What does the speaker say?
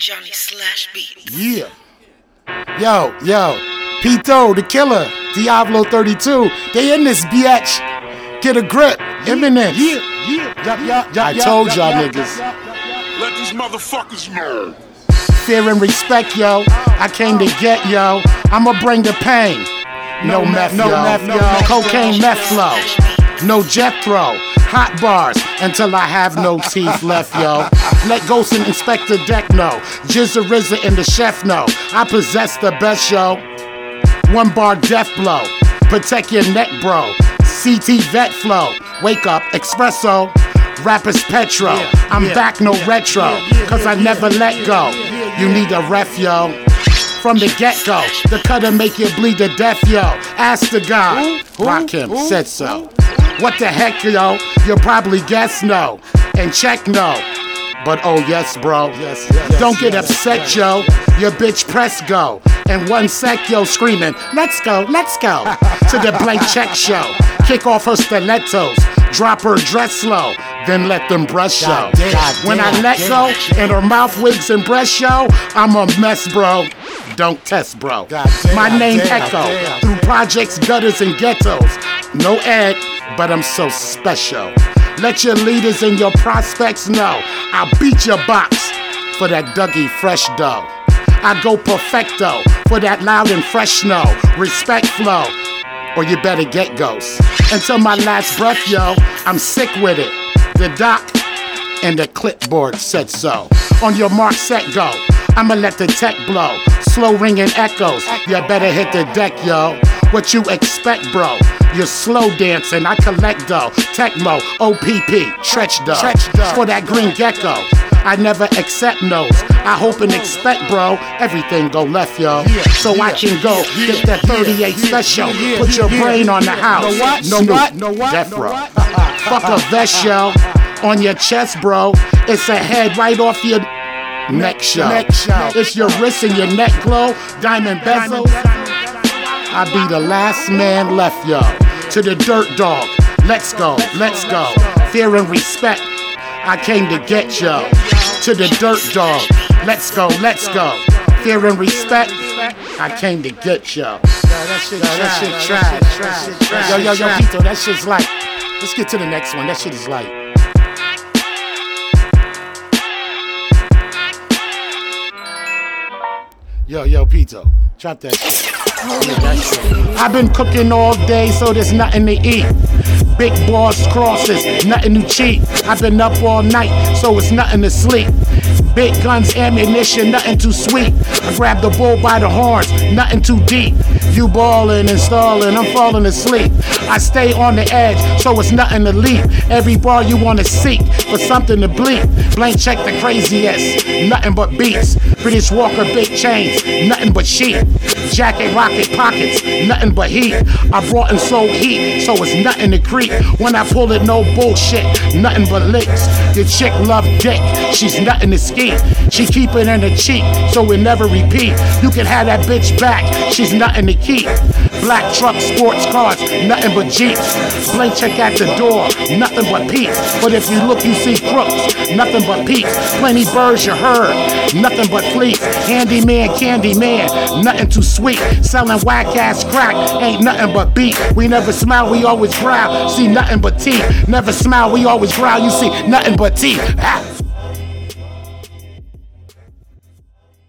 Johnny Slash Beat. Yeah. Yo, yo. Pito, the killer. Diablo 32. They in this bitch. Get a grip. Imminent. Yeah, yeah. I told y'all niggas. Let these motherfuckers know. Fear and respect, yo. I came to get, yo. I'ma bring the pain. No meth, no meth, yo. Cocaine meth flow. No Jethro. Hot bars until I have no teeth left, yo. Let Ghost and Inspectah Deck know. GZA RZA and the chef know. I possess the best, yo. One bar death blow. Protect your neck, bro. CT vet flow. Wake up, espresso. Rappers Petro. I'm back, no retro. Cause I never let go. You need a ref, yo. From the get go, the cutter make you bleed to death, yo. Ask the God. Rock him, said so. What the heck, yo? You'll probably guess no. And check no. But oh yes, bro. Yes, yes, Don't get upset, yo. Your bitch press go. And one sec, yo, screaming, let's go, let's go. to the blank check show. Kick off her stilettos. Drop her dress slow. Then let them brush show. When I let go and her mouth wigs and breast show, I'm a mess, bro. Don't test, bro. My name Echo through projects, gutters, and ghettos. No Ed, but I'm so special. Let your leaders and your prospects know I'll beat your box for that Dougie fresh dough. I go perfecto for that loud and fresh snow. Respect flow, or you better get ghost. Until my last breath, yo, I'm sick with it. The doc and the clipboard said so. On your mark, set, go. I'ma let the tech blow. Slow ringing echoes. You better hit the deck, yo. What you expect, bro? You're slow dancing. I collect dough. Tecmo, OPP, stretch dough. For that green gecko. I never accept no's. I hope and expect, bro. Everything go left, yo. So I can go get that 38 special. Put your brain on the house. No what? No what? No what? Death row. Uh-uh. Fuck a vest, yo. On your chest, bro. It's a head right off your neck show. It's your wrist and your neck glow. Diamond bezel. I be the last man left, yo. To the dirt dog. Let's go, let's go. Fear and respect. I came to get yo. To the dirt dog. Let's go, let's go. Fear and respect. I came to get yo. Yo, that shit, that shit trash. Yo, yo, yo, Pito, that shit's like. Let's get to the next one. That shit is like. Yo, yo, Pito, that. I've been cooking all day, so there's nothing to eat. Big boss crosses, nothing to cheat. I've been up all night, so it's nothing to sleep. Big guns, ammunition, nothing too sweet. I grab the bull by the horns, nothing too deep. You ballin' and stallin', I'm falling asleep. I stay on the edge, so it's nothing to leap. Every bar you wanna seek for something to bleep. Blank check the craziest, nothing but beats. British Walker, big chains, nothing but sheep. Jacket, rocket pockets, nothing but heat. I brought in so heat, so it's nothing to creep. When I pull it, no bullshit, nothing but licks. Your chick love dick, she's nothing to ski. She keep it in her cheek, so it never repeat. You can have that bitch back, she's nothing to keep. Black trucks, sports cars, nothing but jeeps. Blank check at the door, nothing but peeps. But if you look, you see crooks, nothing but peeps. Plenty birds you heard, nothing but fleets. Handyman, candy man, nothing too sweet. Selling whack ass crack, ain't nothing but beat. We never smile, we always growl. See nothing but teeth. Never smile, we always growl. You see nothing but teeth. Ah.